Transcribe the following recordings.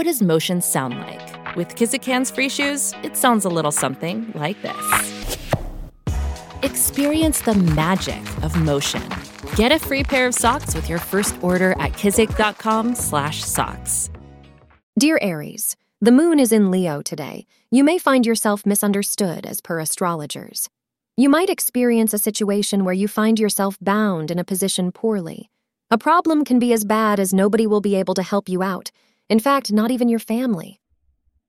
What does motion sound like? With Kizik hands free shoes, it sounds a little something like this. Experience the magic of motion. Get a free pair of socks with your first order at kizik.com/socks. Dear Aries, the moon is in Leo today. You may find yourself misunderstood as per astrologers. You might experience a situation where you find yourself bound in a position poorly. A problem can be as bad as nobody will be able to help you out. In fact, not even your family.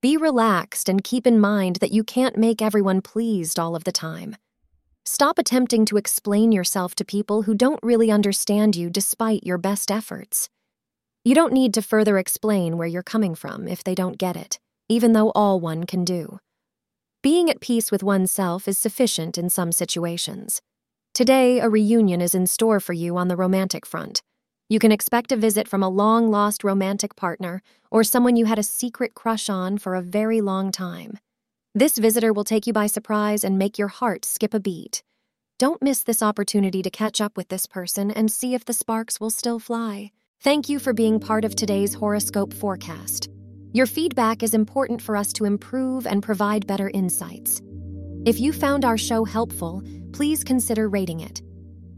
Be relaxed and keep in mind that you can't make everyone pleased all of the time. Stop attempting to explain yourself to people who don't really understand you despite your best efforts. You don't need to further explain where you're coming from if they don't get it, even though all one can do. Being at peace with oneself is sufficient in some situations. Today, a reunion is in store for you on the romantic front. You can expect a visit from a long lost romantic partner or someone you had a secret crush on for a very long time. This visitor will take you by surprise and make your heart skip a beat. Don't miss this opportunity to catch up with this person and see if the sparks will still fly. Thank you for being part of today's horoscope forecast. Your feedback is important for us to improve and provide better insights. If you found our show helpful, please consider rating it.